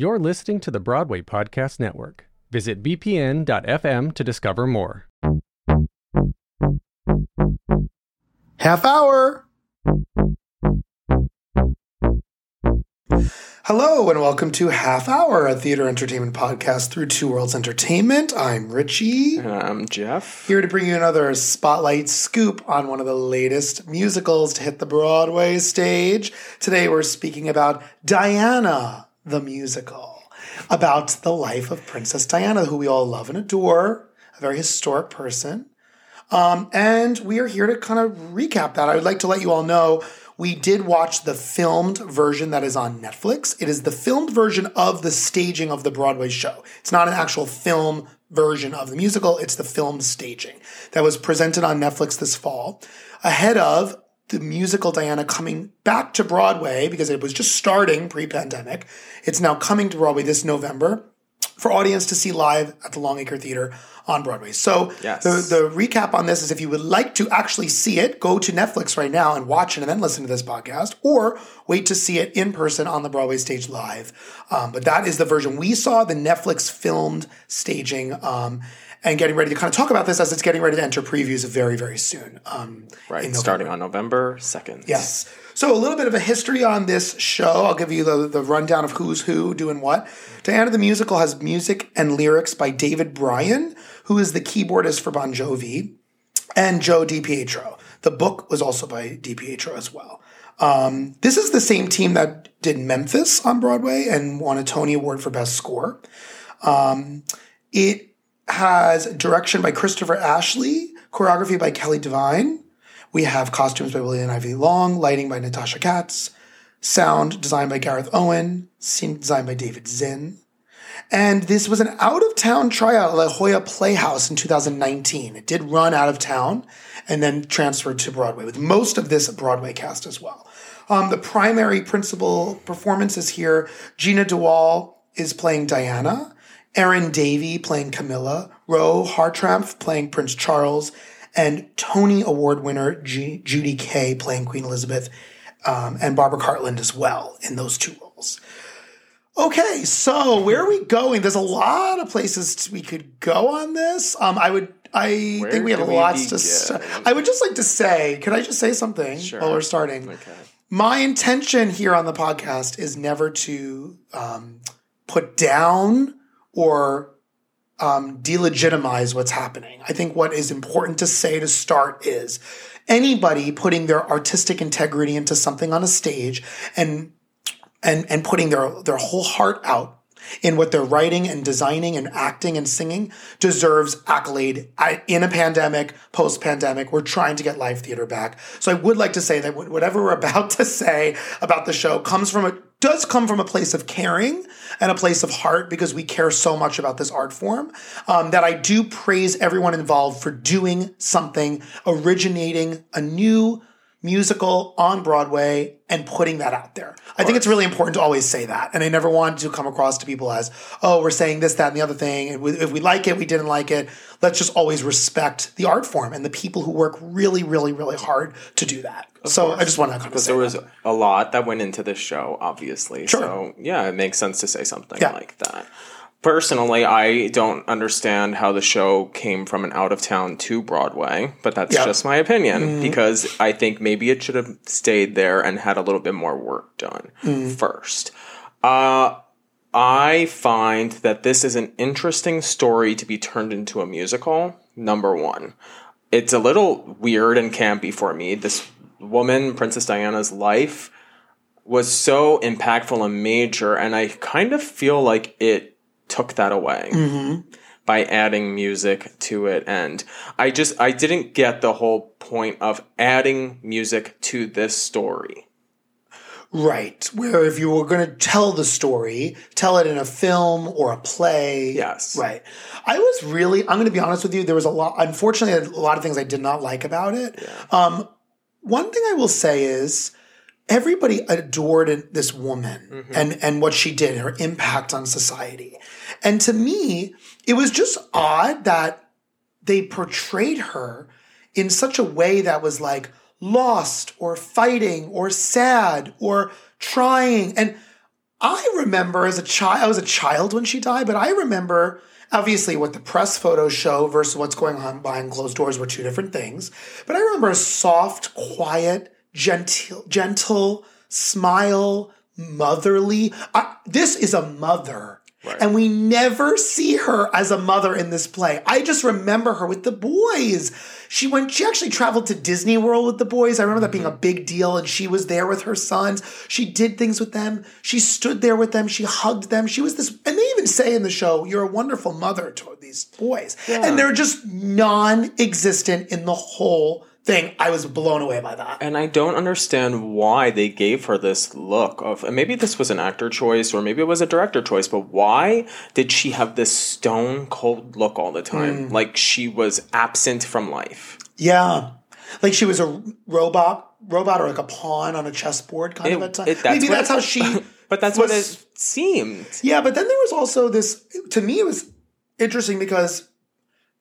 You're listening to the Broadway Podcast Network. Visit bpn.fm to discover more. Half hour. Hello and welcome to Half Hour, a theater entertainment podcast through Two Worlds Entertainment. I'm Richie, I'm Jeff. here to bring you another spotlight scoop on one of the latest musicals to hit the Broadway stage. Today we're speaking about Diana, the musical, about the life of Princess Diana, who we all love and adore, a very historic person. Um, and we are here to kind of recap that. I would like to let you all know we did watch the filmed version that is on Netflix. It is the filmed version of the staging of the Broadway show. It's not an actual film version of the musical, it's the film staging that was presented on Netflix this fall ahead of the musical Diana coming back to Broadway because it was just starting pre pandemic. It's now coming to Broadway this November for audience to see live at the Longacre Theater on Broadway. So Yes. the, the recap on this is if you would like to actually see it, go to Netflix right now and watch it and then listen to this podcast, or wait to see it in person on the Broadway stage live. Um, but that is the version we saw, the Netflix filmed staging. Um, and getting ready to kind of talk about this as it's getting ready to enter previews very, very soon. Um, Right, in starting on November 2nd. Yes. So a little bit of a history on this show. I'll give you the, the rundown of who's who doing what. Diana the Musical has music and lyrics by David Bryan, who is the keyboardist for Bon Jovi, and Joe DiPietro. The book was also by DiPietro as well. Um, this is the same team that did Memphis on Broadway and won a Tony Award for Best Score. Um, it has direction by Christopher Ashley, choreography by Kelly Devine. We have costumes by William Ivey Long, lighting by Natasha Katz, sound designed by Gareth Owen, scene design by David Zinn. And this was an out of town tryout at La Jolla Playhouse in 2019. It did run out of town and then transferred to Broadway, with most of this Broadway cast as well. Um, the primary principal performances here Jeanna de Waal is playing Diana, Erin Davie playing Camilla, Roe Hartrampf playing Prince Charles, and Tony Award winner G- Judy Kaye playing Queen Elizabeth, um, and Barbara Cartland as well in those two roles. Okay, so where are we going? There's a lot of places we could go on this. Um, I would, I Where think we have we lots to. Start. I would just like to say, could I just say something Sure. while we're starting? Okay. My intention here on the podcast is never to um, put down or um, delegitimize what's happening. I think what is important to say to start is anybody putting their artistic integrity into something on a stage and and and putting their their whole heart out in what they're writing and designing and acting and singing deserves accolade in a pandemic post pandemic we're trying to get live theater back so i would like to say that whatever we're about to say about the show comes from a does come from a place of caring and a place of heart because we care so much about this art form um, that i do praise everyone involved for doing something originating a new musical on Broadway and putting that out there. I think it's really important to always say that. And I never want to come across to people as, oh, we're saying this, that, and the other thing. And we- if we like it, we didn't like it. Let's just always respect the art form and the people who work really, really, really hard to do that. so I just want to of Because say there was that. a lot that went into this show, obviously. Sure. So, yeah, it makes sense to say something Yeah. like that. Personally, I don't understand how the show came from an out of town to Broadway, but that's Yeah. just my opinion Mm-hmm. because I think maybe it should have stayed there and had a little bit more work done Mm. first. Uh, I find that this is an interesting story to be turned into a musical. Number one, it's a little weird and campy for me. This woman, Princess Diana's life, was so impactful and major, and I kind of feel like it took that away mm-hmm. by adding music to it. And I just I didn't get the whole point of adding music to this story. Right. Where if you were going to tell the story, tell it in a film or a play. Yes. Right. I was really, I'm going to be honest with you, there was a lot, unfortunately, a lot of things I did not like about it. Um, one thing I will say is everybody adored this woman and, and what she did, her impact on society. And to me, it was just odd that they portrayed her in such a way that was like lost or fighting or sad or trying. And I remember as a child, I was a child when she died, but I remember obviously what the press photos show versus what's going on behind closed doors were two different things. But I remember a soft, quiet, gentle, gentle smile, motherly. I, this is a mother. And we never see her as a mother in this play. I just remember her with the boys. She went, she actually traveled to Disney World with the boys. I remember that being a mm-hmm. big deal. And she was there with her sons. She did things with them. She stood there with them. She hugged them. She was this, and they even say in the show, you're a wonderful mother to these boys. And they're just non existent in the whole thing. I was blown away by that. And I don't understand why they gave her this look of, and maybe this was an actor choice or maybe it was a director choice, but why did she have this stone cold look all the time? Hmm. Like she was absent from life. Yeah. Like she was a robot, robot or like a pawn on a chessboard kind of It- at time. it- that's Maybe that's how she. But that's was- what it seemed. Yeah, but then there was also this. To me, it was interesting because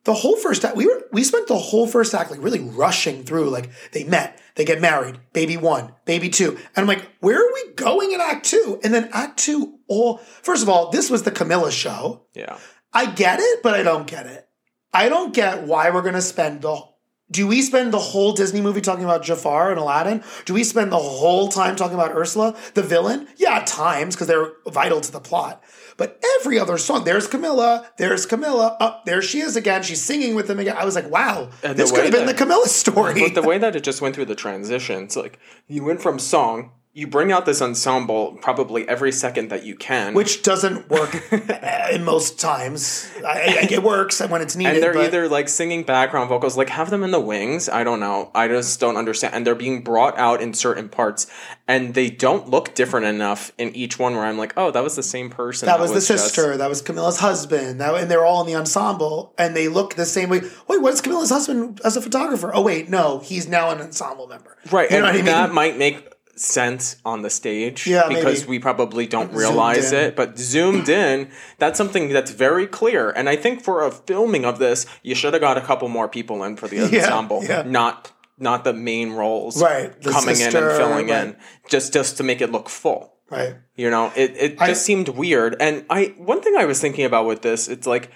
the whole first act, we were we spent the whole first act like really rushing through. Like they met, they get married, baby one, baby two, and I'm like, where are we going in Act Two? And then Act Two, all first of all, this was the Camilla show. Yeah. I get it, but I don't get it. I don't get why we're going to spend the. Do we spend the whole Disney movie talking about Jafar and Aladdin? Do we spend the whole time talking about Ursula, the villain? Yeah, at times, because they're vital to the plot. But every other song, there's Camilla, there's Camilla, up there she is again. She's singing with them again. I was like, wow, And this could have been that- the Camilla story. But the way that it just went through the transitions, like you went from song, you bring out this ensemble probably every second that you can. which doesn't work in most times. I, I, it works when it's needed. and they're but- either like singing background vocals, like have them in the wings. I don't know. I just don't understand. And they're being brought out in certain parts, and they don't look different enough in each one. Where I'm like, oh, that was the same person. That was, the just- sister. That was Camilla's husband. That, and they're all in the ensemble, and they look the same way. Wait, what's Camilla's husband as a photographer? Oh wait, no, he's now an ensemble member. right? You know and what I mean? that might make sense on the stage Yeah, because maybe. we probably don't realize it but zoomed in that's something that's very clear and i think for a filming of this you should have got a couple more people in for the ensemble yeah. not not the main roles Right, coming in and filling right. in just just to make it look full right. you know it, it I- just seemed weird and i one thing i was thinking about with this it's like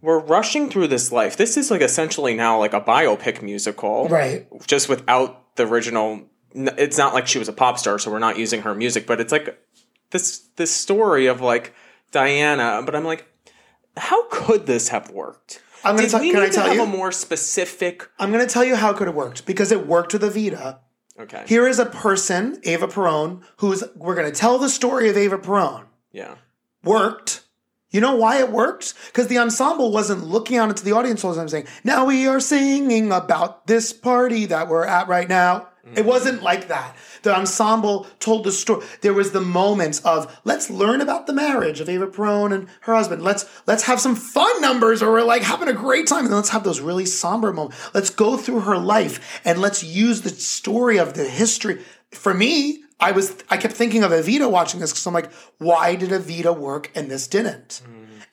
we're rushing through this life this is like essentially now like a biopic musical Right. just without the original it's not like she was a pop star so we're not using her music but it's like this this story of like diana but i'm like how could this have worked I'm gonna tell- can I tell have you? a more specific I'm going to tell you how it could have worked because it worked with Evita. okay Here is a person, Eva Perón, who's we're going to tell the story of Eva Perón. yeah worked. You know why it worked? Because the ensemble wasn't looking out into the audience all the time saying, now we are singing about this party that we're at right now. It wasn't like that. The ensemble told the story. There was the moments of let's learn about the marriage of Eva Perón and her husband. Let's let's have some fun numbers or we're like having a great time. And let's have those really somber moments. Let's go through her life and let's use the story of the history. For me, I was I kept thinking of Evita watching this because I'm like, why did Evita work and this didn't?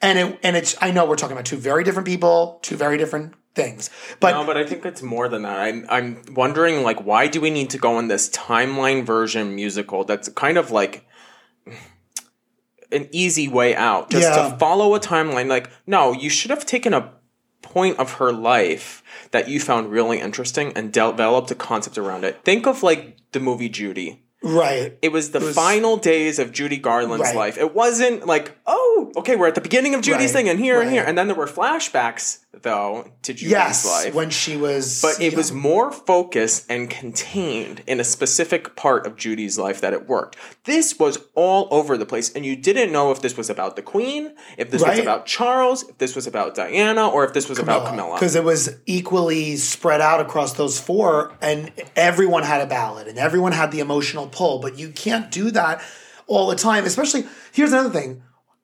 And it and it's I know we're talking about two very different people, two very different things. But no, but I think it's more than that. I'm I'm wondering like why do we need to go in this timeline version musical that's kind of like an easy way out just Yeah. to follow a timeline like no, you should have taken a point of her life that you found really interesting and developed a concept around it. Think of like the movie Judy. Right. It was the final days of Judy Garland's Right. life. It wasn't like, oh, okay, we're at the beginning of Judy's Right, thing and here and here. And then there were flashbacks, though, to Judy's Yes, life. when she was but it young. was more focused and contained in a specific part of Judy's life that it worked. This was all over the place, and you didn't know if this was about the Queen, if this was about Charles, if this was about Diana, or if this was about Camilla. because it was equally spread out across those four, and everyone had a ballad and everyone had the emotional pull. But you can't do that all the time. Especially here's another thing: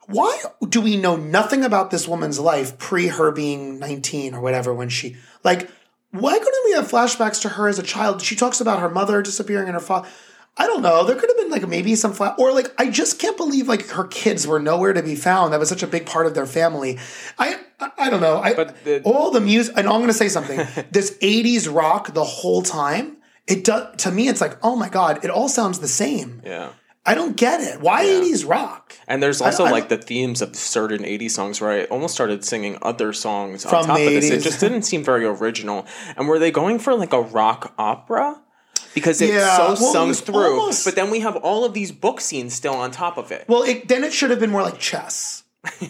why do we know nothing about this woman's life pre her being nineteen or whatever when she like? Why couldn't we have flashbacks to her as a child? She talks about her mother disappearing and her father. I don't know. There could have been like maybe some flat or like I just can't believe like her kids were nowhere to be found. That was such a big part of their family. I I, I don't know. I, But the- all the music, and I'm going to say something. this '80s rock the whole time. It does to me. It's like oh my god. It all sounds the same. yeah. I don't get it. Why 80s rock? And there's also I- like the themes of certain 80s songs where I almost started singing other songs From on top the of this. It just didn't seem very original. And were they going for like a rock opera? Because it's Yeah, so well, it sung was through. almost- But then we have all of these book scenes still on top of it. Well, it, then it should have been more like chess,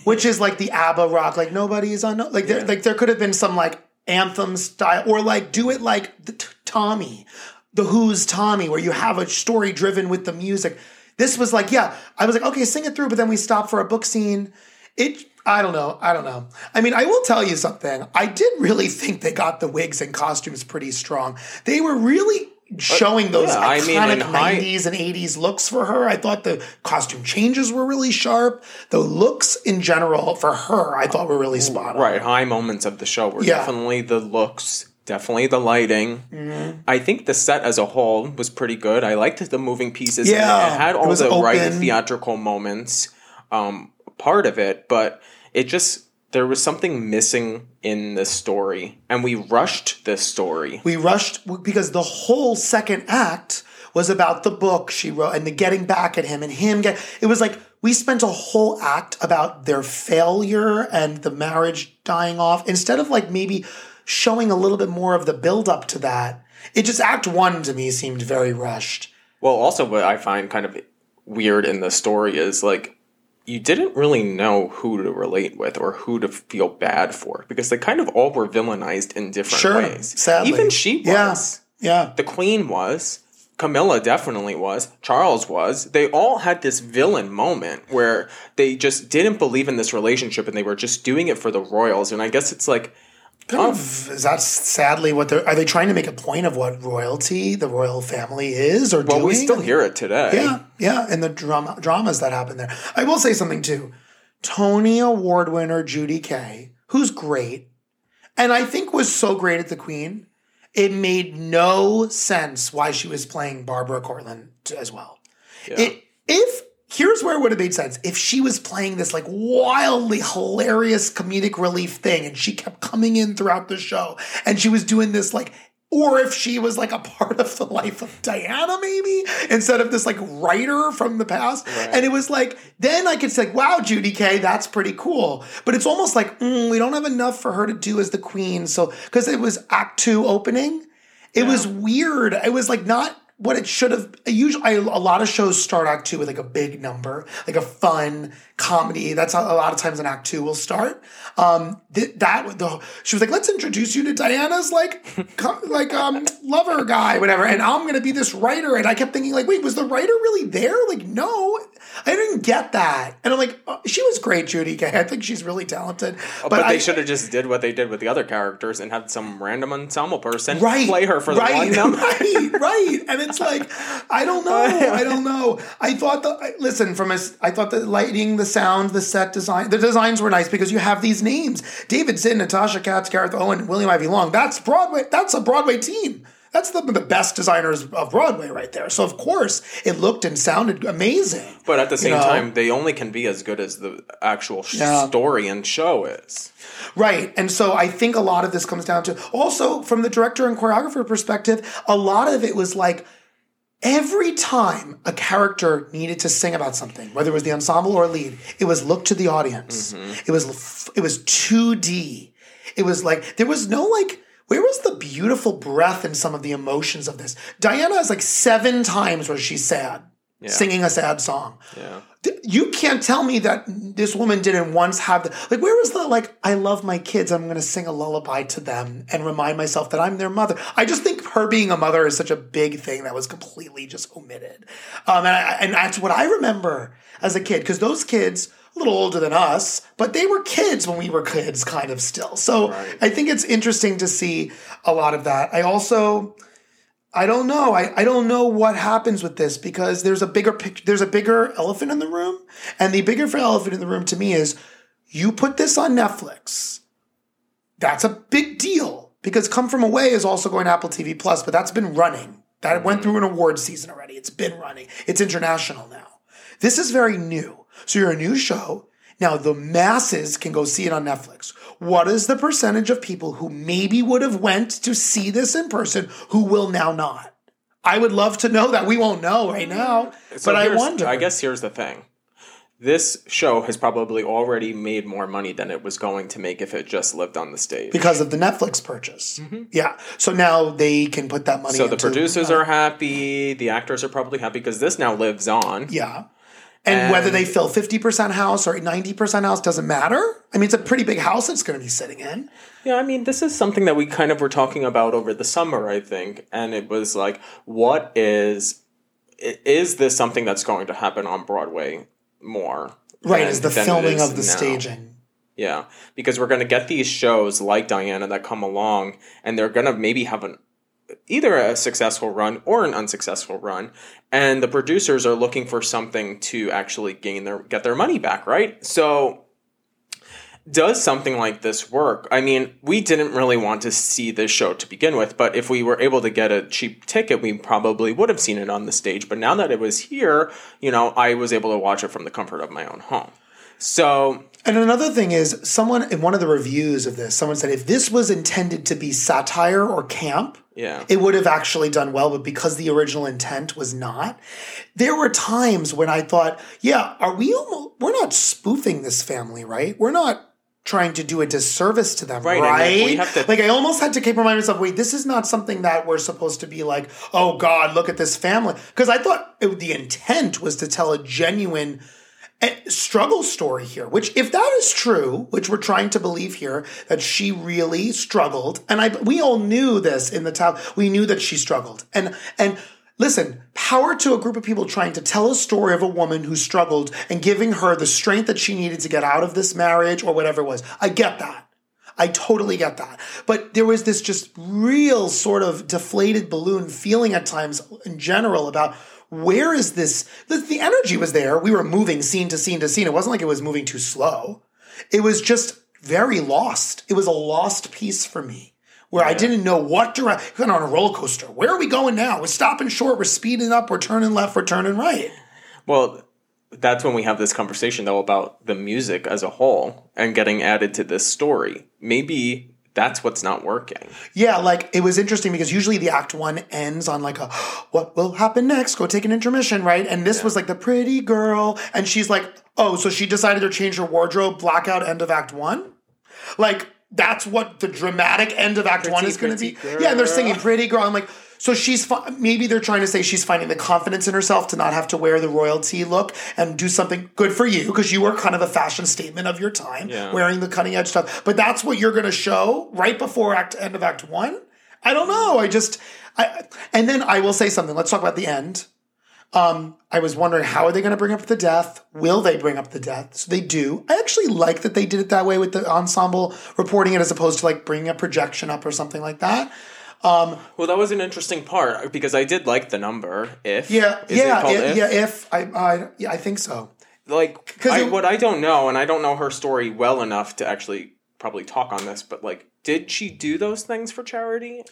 which is like the ABBA rock. Like nobody is on. Like there, like there could have been some like anthem style, or like do it like the t- Tommy, the Who's Tommy, where you have a story driven with the music. This was like, yeah, I was like, okay, sing it through, but then we stop for a book scene. It. I don't know. I don't know. I mean, I will tell you something. I did really think they got the wigs and costumes pretty strong. They were really showing those yeah, I iconic mean, in high- 90s and 80s looks for her. I thought the costume changes were really sharp. The looks in general for her, I thought were really spot on. Right, high moments of the show were Yeah. definitely the looks, definitely the lighting. Mm-hmm. I think the set as a whole was pretty good. I liked the moving pieces. and Yeah, it had all was the right theatrical moments, um, part of it, but it just there was something missing in the story, and we rushed the story. We rushed because the whole second act was about the book she wrote and the getting back at him and him get it was like we spent a whole act about their failure and the marriage dying off instead of like maybe showing a little bit more of the build up to that. It just act 1 to me seemed very rushed. Well, also what I find kind of weird in the story is like you didn't really know who to relate with or who to feel bad for because they kind of all were villainized in different Sure, ways. sadly. Even she was. Yeah. Yeah. The queen was. Camilla definitely was. Charles was. They all had this villain moment where they just didn't believe in this relationship and they were just doing it for the royals. And I guess it's like, Kind of, is that sadly what they're are they trying to make a point of what royalty, the royal family is or well, doing? we still hear it today. Yeah, yeah, and the drama dramas that happen there. I will say something too. Tony Award winner Judy Kaye, who's great, and I think was so great at the Queen, it made no sense why she was playing Barbara Cartland as well. It if here's where it would have made sense if she was playing this like wildly hilarious comedic relief thing and she kept coming in throughout the show and she was doing this like or if she was like a part of the life of Diana, maybe instead of this like writer from the past. And it was like, then I could say, wow, Judy Kaye, that's pretty cool. But it's almost like, mm, we don't have enough for her to do as the queen. So, because it was act two opening, it was weird. It was like not what it should have. Usually, I, a lot of shows start act two with like a big number, like a fun comedy. That's how a lot of times an act two will start. Um, th- that the she was like, let's introduce you to Diana's like like um lover guy, whatever. And I'm gonna be this writer. And I kept thinking like, wait, was the writer really there? Like, no, I didn't get that. And I'm like, oh, she was great, Judy Kaye. I think she's really talented. Oh, But, I- they should have just did what they did with the other characters and had some random ensemble person right, play her for the right, one number. right, right. And it's like, I don't know, I don't know. I thought the I- listen from a, s- I thought the lighting, the sound, the set design, the designs were nice because you have these names: David Zinn, Natasha Katz, Gareth Owen, William Ivey Long. That's Broadway. That's a Broadway team. That's the, the best designers of Broadway right there. So of course it looked and sounded amazing. But at the same know? time, they only can be as good as the actual sh- Yeah. story and show is. Right. And so I think a lot of this comes down to also from the director and choreographer perspective, a lot of it was like every time a character needed to sing about something, whether it was the ensemble or a lead, it was look to the audience. Mm-hmm. It was it was 2D. It was like there was no like where was the beautiful breath and some of the emotions of this? Diana is like seven times where she's sad, singing a sad song. Yeah. You can't tell me that this woman didn't once have the like. Where was the like? I love my kids. I'm going to sing a lullaby to them and remind myself that I'm their mother. I just think her being a mother is such a big thing that was completely just omitted. Um, and, I, and that's what I remember as a kid because those kids a little older than us, but they were kids when we were kids, kind of still. So I think it's interesting to see a lot of that. I also. I don't know. I, I don't know what happens with this because there's a bigger pic- there's a bigger elephant in the room, and the bigger elephant in the room to me is you put this on Netflix. That's a big deal because Come From Away is also going to Apple TV Plus, but that's been running. That went through an award season already. It's been running. It's international now. This is very new. So you're a new show. Now the masses can go see it on Netflix. What is the percentage of people who maybe would have went to see this in person who will now not? I would love to know that. We won't know right now, So but I wonder. I guess here's the thing. This show has probably already made more money than it was going to make if it just lived on the stage. because of the Netflix purchase. Yeah. So now they can put that money Mm-hmm. so the producers are happy, the actors are probably happy because this now lives on. Yeah. And, whether they fill 50% house or 90% house doesn't matter. I mean, it's a pretty big house it's going to be sitting in. Yeah, I mean, this is something that we kind of were talking about over the summer, I think, and it was like, what is is this something that's going to happen on Broadway more? Right, than- is the filming is of the now? staging. Yeah, because we're going to get these shows like Diana that come along, and they're going to maybe have an either a successful run or an unsuccessful run, and the producers are looking for something to actually gain their get their money back, right? So does something like this work? I mean, we didn't really want to see this show to begin with, but if we were able to get a cheap ticket, we probably would have seen it on the stage. But now that it was here, you know, I was able to watch it from the comfort of my own home. So And another thing is, someone in one of the reviews of this, someone said if this was intended to be satire or camp, yeah. it would have actually done well, but because the original intent was not, there were times when I thought, yeah, are we almost, we're not spoofing this family, right? We're not trying to do a disservice to them, Right, right? to- like I almost had to keep reminding myself, wait, this is not something that we're supposed to be like, oh God, look at this family. Because I thought it, the intent was to tell a genuine struggle story here, which if that is true, which we're trying to believe here, that she really struggled, and I we all knew this in the town. We knew that she struggled. And and listen, power to a group of people trying to tell a story of a woman who struggled and giving her the strength that she needed to get out of this marriage or whatever it was. I get that. I totally get that. But there was this just real sort of deflated balloon feeling at times in general about where is this? The, the energy was there. We were moving scene to scene to scene. It wasn't like it was moving too slow. It was just very lost. It was a lost piece for me where I didn't know what direction. Kind of on a roller coaster. Where are we going now? We're stopping short. We're speeding up. We're turning left. We're turning right. Well, that's when we have this conversation though about the music as a whole and getting added to this story. Maybe that's what's not working. Yeah, like it was interesting because usually the act one ends on like a what will happen next? Go take an intermission, right? And this was like the pretty girl, and she's like, oh, so she decided to change her wardrobe, blackout end of act one? Like that's what the dramatic end of act one is going to be. pretty Yeah, and they're singing pretty girl. I'm like, so she's fi- maybe they're trying to say she's finding the confidence in herself to not have to wear the royalty look and do something good for you because you were kind of a fashion statement of your time, Yeah. wearing the cutting edge stuff. But that's what you're going to show right before act end of act one. I don't know. I just, I, and then I will say something. Let's talk about the end. Um, I was wondering how are they going to bring up the death? Will they bring up the death? So they do. I actually like that they did it that way with the ensemble reporting it as opposed to like bringing a projection up or something like that. Um, well, that was an interesting part because I did like the number. If Yeah, Is yeah, called i- if? yeah. If I, I, yeah, I think so. Like, because what I don't know, and I don't know her story well enough to actually probably talk on this, but like, did she do those things for charity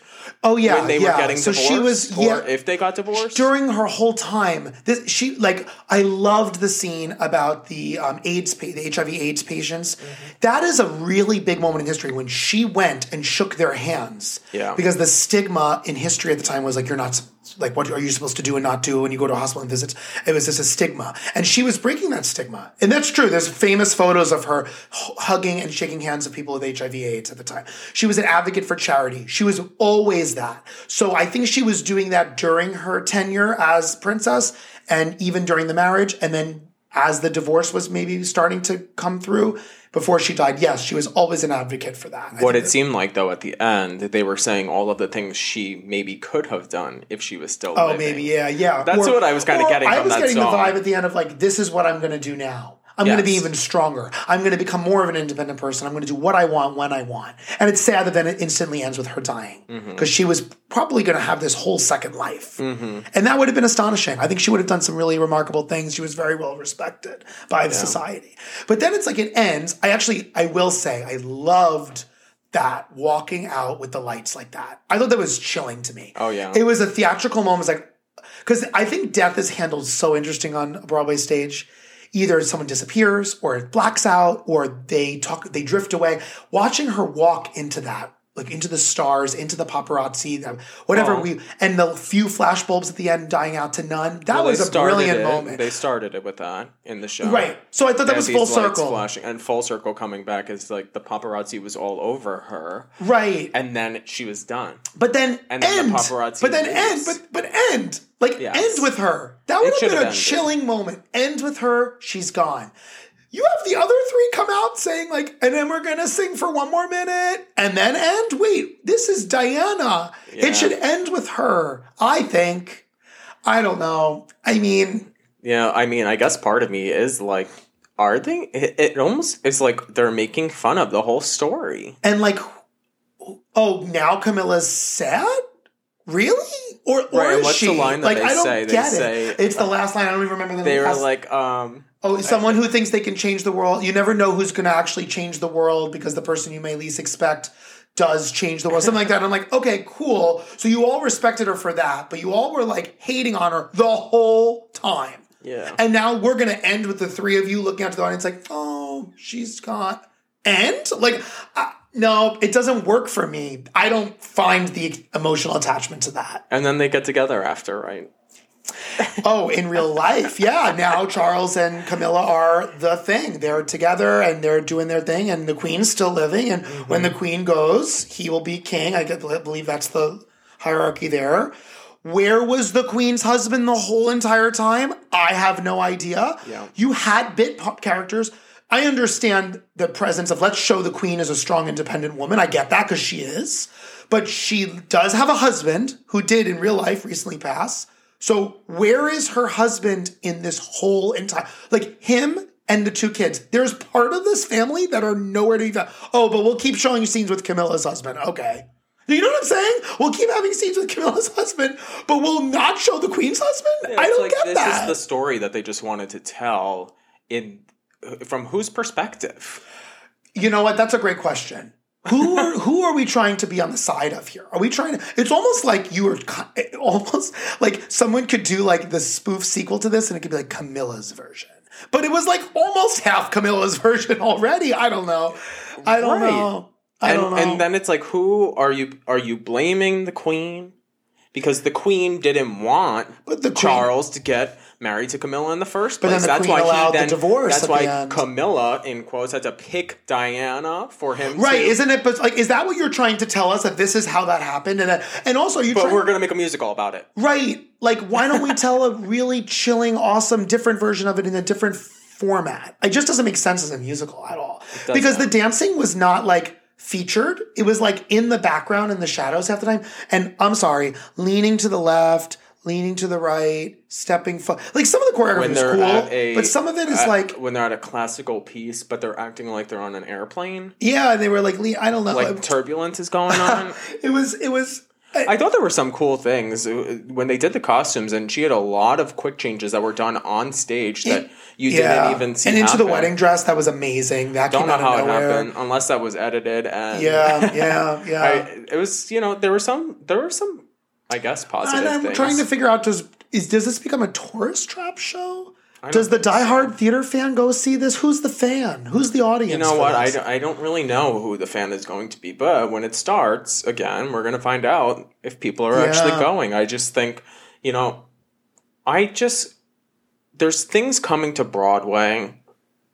Oh yeah, when they yeah. were getting so divorced, she was or yeah. if they got divorced? during her whole time this she like i loved the scene about the um, aids pa- the hiv aids patients Mm-hmm. That is a really big moment in history when she went and shook their hands Yeah. because the stigma in history at the time was like you're not like what are you supposed to do and not do when you go to a hospital and visits it was just a stigma. And she was breaking that stigma. And that's true. There's famous photos of her hugging and shaking hands of people with hiv aids at the time. She was an advocate for charity. She was always that. So i think she was doing that during her tenure as princess and even during the marriage and then as the divorce was maybe starting to come through before she died yes she was always an advocate for that what it seemed like though at the end, they were saying all of the things she maybe could have done if she was still Oh, living. maybe, yeah, yeah. That's what I was kinda getting I was getting song. the vibe at the end of like, this is what I'm going to do now. I'm going to be even stronger. I'm going to become more of an independent person. I'm going to do what I want when I want. And it's sad that then it instantly ends with her dying Mm-hmm. because she was probably going to have this whole second life. And that would have been astonishing. I think she would have done some really remarkable things. She was very well respected by the society. But then it's like it ends. I actually, I will say, I loved that walking out with the lights like that. I thought that was chilling to me. Oh, yeah. It was a theatrical moment. It's like, because I think death is handled so interesting on a Broadway stage. Either someone disappears, or it blacks out, or they talk, they drift away. Watching her walk into that like into the stars, into the paparazzi, the- whatever Oh. we, and the few flashbulbs at the end dying out to none. That Well, was a brilliant it- moment. They started it with that in the show. right. So I thought that was full circle. flashing, and full circle coming back is like the paparazzi was all over her, Right. and then she was done. But then And then the end. paparazzi but then end. But but end. Like Yes. end with her. That would have been a ended. chilling moment. End with her. She's gone. You have the other three come out saying like, and then we're gonna sing for one more minute, and then end. Wait, this is Diana. Yeah. It should end with her. I think. I don't know. I mean, Yeah, I mean, I guess part of me is like, are they? It, it almost is like they're making fun of the whole story. and like, oh, now Camilla's sad. Really? Or, or Right, is what's she? the line that like, they I don't say? They get say- it. It's the last line. I don't even remember the They were Last- like, um, Oh, someone who thinks they can change the world. You never know who's going to actually change the world because the person you may least expect does change the world. Something like that. And I'm like, okay, cool. So you all respected her for that, but you all were like hating on her the whole time. yeah. And now we're going to end with the three of you looking out to the audience like, oh, she's gone. And like, uh, no, it doesn't work for me. I don't find the emotional attachment to that. And then they get together after, right? Oh, in real life, yeah. Now Charles and Camilla are the thing. They're together and they're doing their thing, and the queen's still living. And when the mm-hmm. queen goes, he will be king. I believe that's the hierarchy there. Where was the queen's husband the whole entire time? I have no idea. Yeah. You had bit pop characters. I understand the presence of let's show the queen as a strong, independent woman. I get that because she is. But she does have a husband who did in real life recently pass. So where is her husband in this whole entire like him and the two kids? There's part of this family that are nowhere to be found. Oh, but we'll keep showing scenes with Camilla's husband. Okay. You know what I'm saying? We'll keep having scenes with Camilla's husband, but we'll not show the queen's husband? I don't like get this is the story that they just wanted to tell in from whose perspective? You know what? That's a great question. Who are who are we trying to be on the side of here? Are we trying to? It's almost like you were ki- almost like someone could do like the spoof sequel to this, and it could be like Camilla's version. But it was like almost half Camilla's version already. I don't know. I don't Right. know. I and don't know. and then it's like who are you are you blaming the queen? Because the queen didn't want But the queen- Charles to get married to Camilla in the first But place. then the that's queen why allowed he the divorce that's at why end. Camilla in quotes had to pick Diana for him right? to, Isn't it? But like, is that what you're trying to tell us that this is how that happened? And that, and also you but trying we're gonna make a musical about it. Right. Like, why don't we tell a really chilling, awesome, different version of it in a different format? It just doesn't make sense as a musical at all. Because the dancing was not like featured. It was like in the background in the shadows half the time. And I'm sorry, leaning to the left, leaning to the right, stepping fo- like some of the choreography is cool, a but some of it is at- like when they're at a classical piece, but they're acting like they're on an airplane. yeah, and they were like le- I don't know. Like turbulence is going on. it was it was I thought there were some cool things when they did the costumes, and she had a lot of quick changes that were done on stage that you yeah. didn't even see. and into the wedding dress that was amazing. That Don't came know out how of it happened, unless that was edited. And Yeah, yeah, yeah. I, it was you know there were some there were some I guess positive. and I'm things. trying to figure out does is does this become a tourist trap show? Does the diehard theater fan go see this? Who's the fan? Who's the audience? You know what? I don't, I don't really know who the fan is going to be, but when it starts again, we're going to find out if people are actually going. I just think, you know, I just there's things coming to Broadway,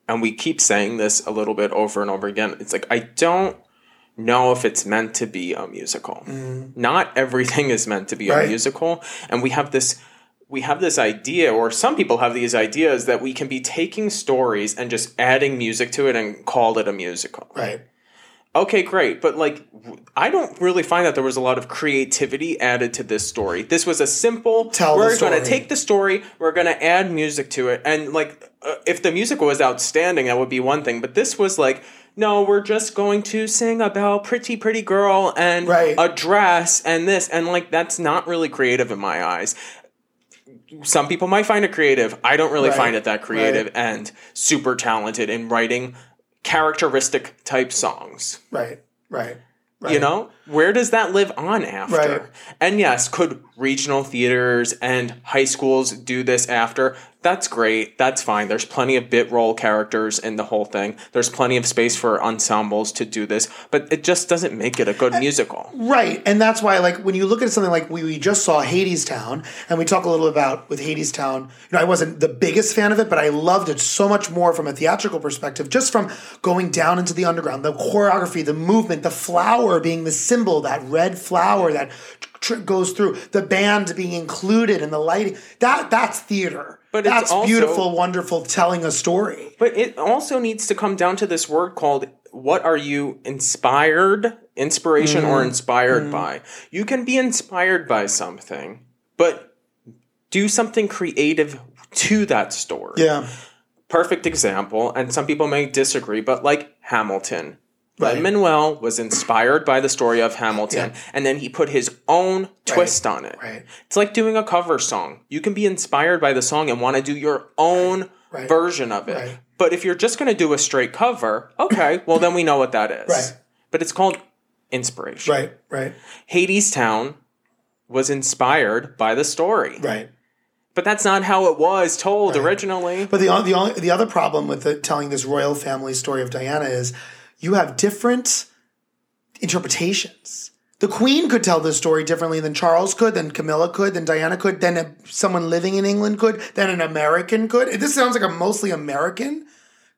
and we keep saying this a little bit over and over again. It's like I don't know if it's meant to be a musical. Not everything is meant to be Mm. Right. a musical, and we have this we have this idea or some people have these ideas that we can be taking stories and just adding music to it and call it a musical. right. Okay, great, but like I don't really find that there was a lot of creativity added to this story. This was a simple Tell we're going to take the story, we're going to add music to it and like uh, if the music was outstanding that would be one thing, but this was like no, we're just going to sing about pretty pretty girl and Right. a dress and this and like that's not really creative in my eyes some people might find it creative. I don't really Right, find it that creative right. and super talented in writing characteristic type songs. Right. Right. Right. You know, where does that live on after? Right. And yes, could regional theaters and high schools do this after? That's great. That's fine. There's plenty of bit role characters in the whole thing. There's plenty of space for ensembles to do this, but it just doesn't make it a good musical. Right, and that's why, like, when you look at something like we, we just saw Hadestown, and we talk a little about with Hadestown. You know, I wasn't the biggest fan of it, but I loved it so much more from a theatrical perspective, just from going down into the underground, the choreography, the movement, the flower being the symbol, that red flower that goes through the band being included and the lighting. That that's theater. But that's also- beautiful, wonderful, telling a story. But it also needs to come down to this word called what are you inspired, inspiration, or Mm. inspired by? You can be inspired by something, but do something creative to that story. Yeah, Perfect example, and some people may disagree, but like Hamilton. Right. Manuel was inspired by the story of Hamilton, Yeah. and then he put his own twist on it. right. It's like doing a cover song. You can be inspired by the song and want to do your own Right. version of it. Right. But if you're just going to do a straight cover, okay, well then we know what that is. Right. But it's called inspiration. right, right, Hadestown was inspired by the story. right. But that's not how it was told Right. originally. But the the only the other problem with the, telling this royal family story of Diana is you have different interpretations. The Queen could tell this story differently than Charles could, than Camilla could, than Diana could, than a, someone living in England could, than an American could. This sounds like a mostly American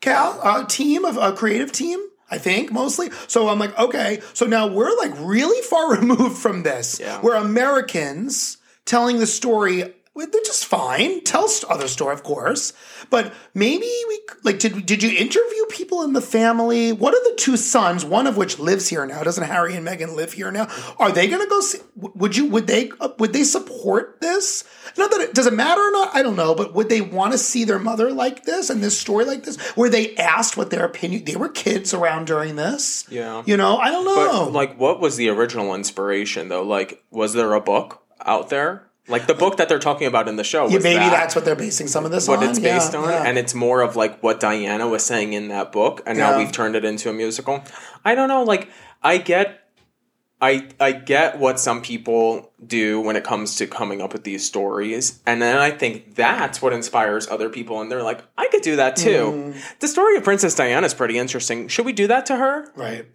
cal uh, team of a creative team. I think mostly. So I'm like, okay. So now we're like really far removed from this. Yeah. We're Americans telling the story which just fine. Tell other story, of course, but maybe we like did did you interview people in the family? What are the two sons? One of which lives here now. Doesn't Harry and Meghan live here now? Are they going to go see? Would you? Would they? Uh, would they support this? Not that it does it matter or not. I don't know, but would they want to see their mother like this and this story like this? Were they asked what their opinion? They were kids around during this. Yeah. You know, I don't know. But like, what was the original inspiration though? Like, was there a book out there? Like the book that they're talking about in the show. Was Yeah, maybe that that's what they're basing some of this on. what on. it's based Yeah, on, yeah. and it's more of like what Diana was saying in that book, and now we've turned it into a musical. I don't know. Like, I get. I, I get what some people do when it comes to coming up with these stories, and then I think that's what inspires other people, and they're like, I could do that too. Mm. The story of Princess Diana is pretty interesting. Should we do that to her? Right.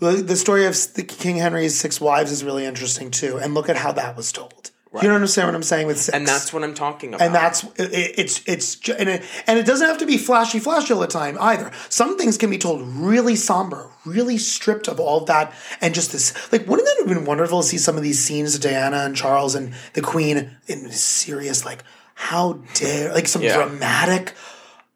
The, the story of the King Henry's six wives is really interesting too, and look at how that was told. You don't understand what I'm saying with six, And that's what I'm talking about. and that's it, it's it's and it, and it doesn't have to be flashy flashy all the time either. Some things can be told really somber, really stripped of all that, and just this like wouldn't that have been wonderful to see some of these scenes of Diana and Charles and the Queen in serious like how dare like some Yeah. dramatic.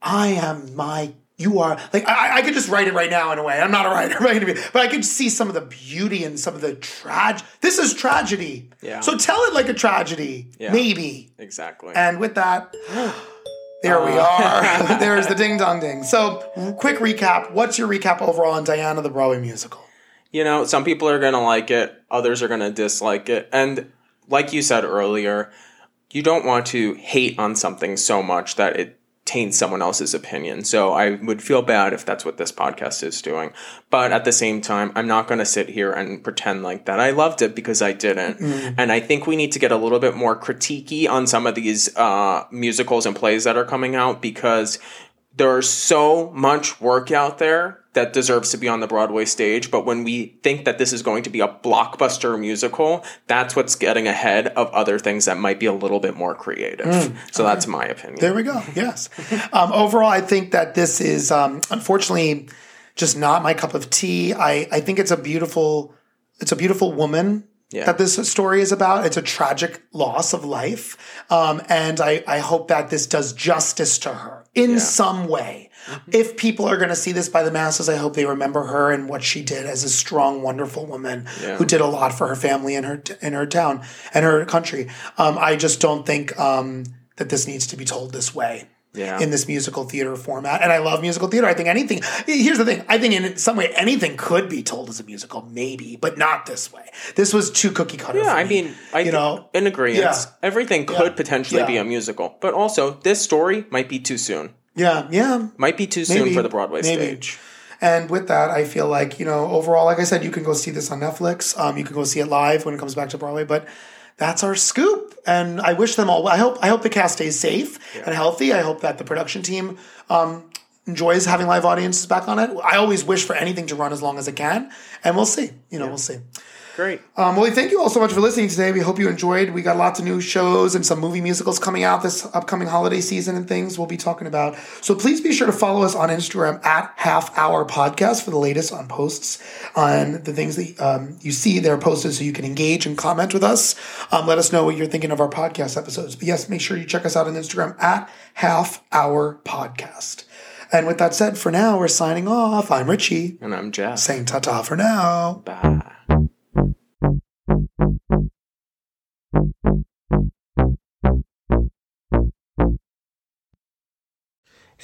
I am my. You are like I, I could just write it right now in a way. I'm not a writer? But I could see some of the beauty and some of the trag. This is tragedy. Yeah. So tell it like a tragedy, Yeah. maybe. exactly. And with that, there we uh. are. There's the ding dong ding. So, quick recap. What's your recap overall on Diana the Broadway musical? you know, some people are going to like it, others are going to dislike it. And like you said earlier, you don't want to hate on something so much that it someone else's opinion. So I would feel bad if that's what this podcast is doing. But at the same time, I'm not going to sit here and pretend like that I loved it because I didn't. And I think we need to get a little bit more critiquey on some of these uh, musicals and plays that are coming out because there's so much work out there that deserves to be on the Broadway stage. But when we think that this is going to be a blockbuster musical, that's what's getting ahead of other things that might be a little bit more creative. so that's my opinion. There we go. Yes. um, overall, I think that this is um, unfortunately just not my cup of tea. I, I think it's a beautiful, it's a beautiful woman Yeah. that this story is about. It's a tragic loss of life, um, and I, I hope that this does justice to her in some way. If people are going to see this by the masses, I hope they remember her and what she did as a strong, wonderful woman Yeah. who did a lot for her family and her in her town and her country. Um, I just don't think um, that this needs to be told this way Yeah. in this musical theater format. And I love musical theater. I think anything, here's the thing. I think in some way anything could be told as a musical, maybe, but not this way. This was too cookie cutter. yeah, I mean, I you know, in agreement. Yeah. Everything could potentially be a musical, but also this story might be too soon. yeah, yeah. Might be too soon Maybe. for the Broadway Maybe. stage. And with that, I feel like, you know, overall, like I said, you can go see this on Netflix. Um, you can go see it live when it comes back to Broadway, but that's our scoop. and I wish them all. I hope I hope the cast stays safe and healthy. I hope that the production team um, enjoys having live audiences back on it. I always wish for anything to run as long as it can, and we'll see. You know, we'll see. Great. Um, well, thank you all so much for listening today. We hope you enjoyed. We got lots of new shows and some movie musicals coming out this upcoming holiday season and things we'll be talking about. So please be sure to follow us on Instagram at Half Hour Podcast for the latest on posts on the things that um, you see there posted so you can engage and comment with us. Um, let us know what you're thinking of our podcast episodes. But yes, make sure you check us out on Instagram at Half Hour Podcast. And with that said, for now, we're signing off. I'm Richie, And I'm Jeff. saying ta ta for now. Bye.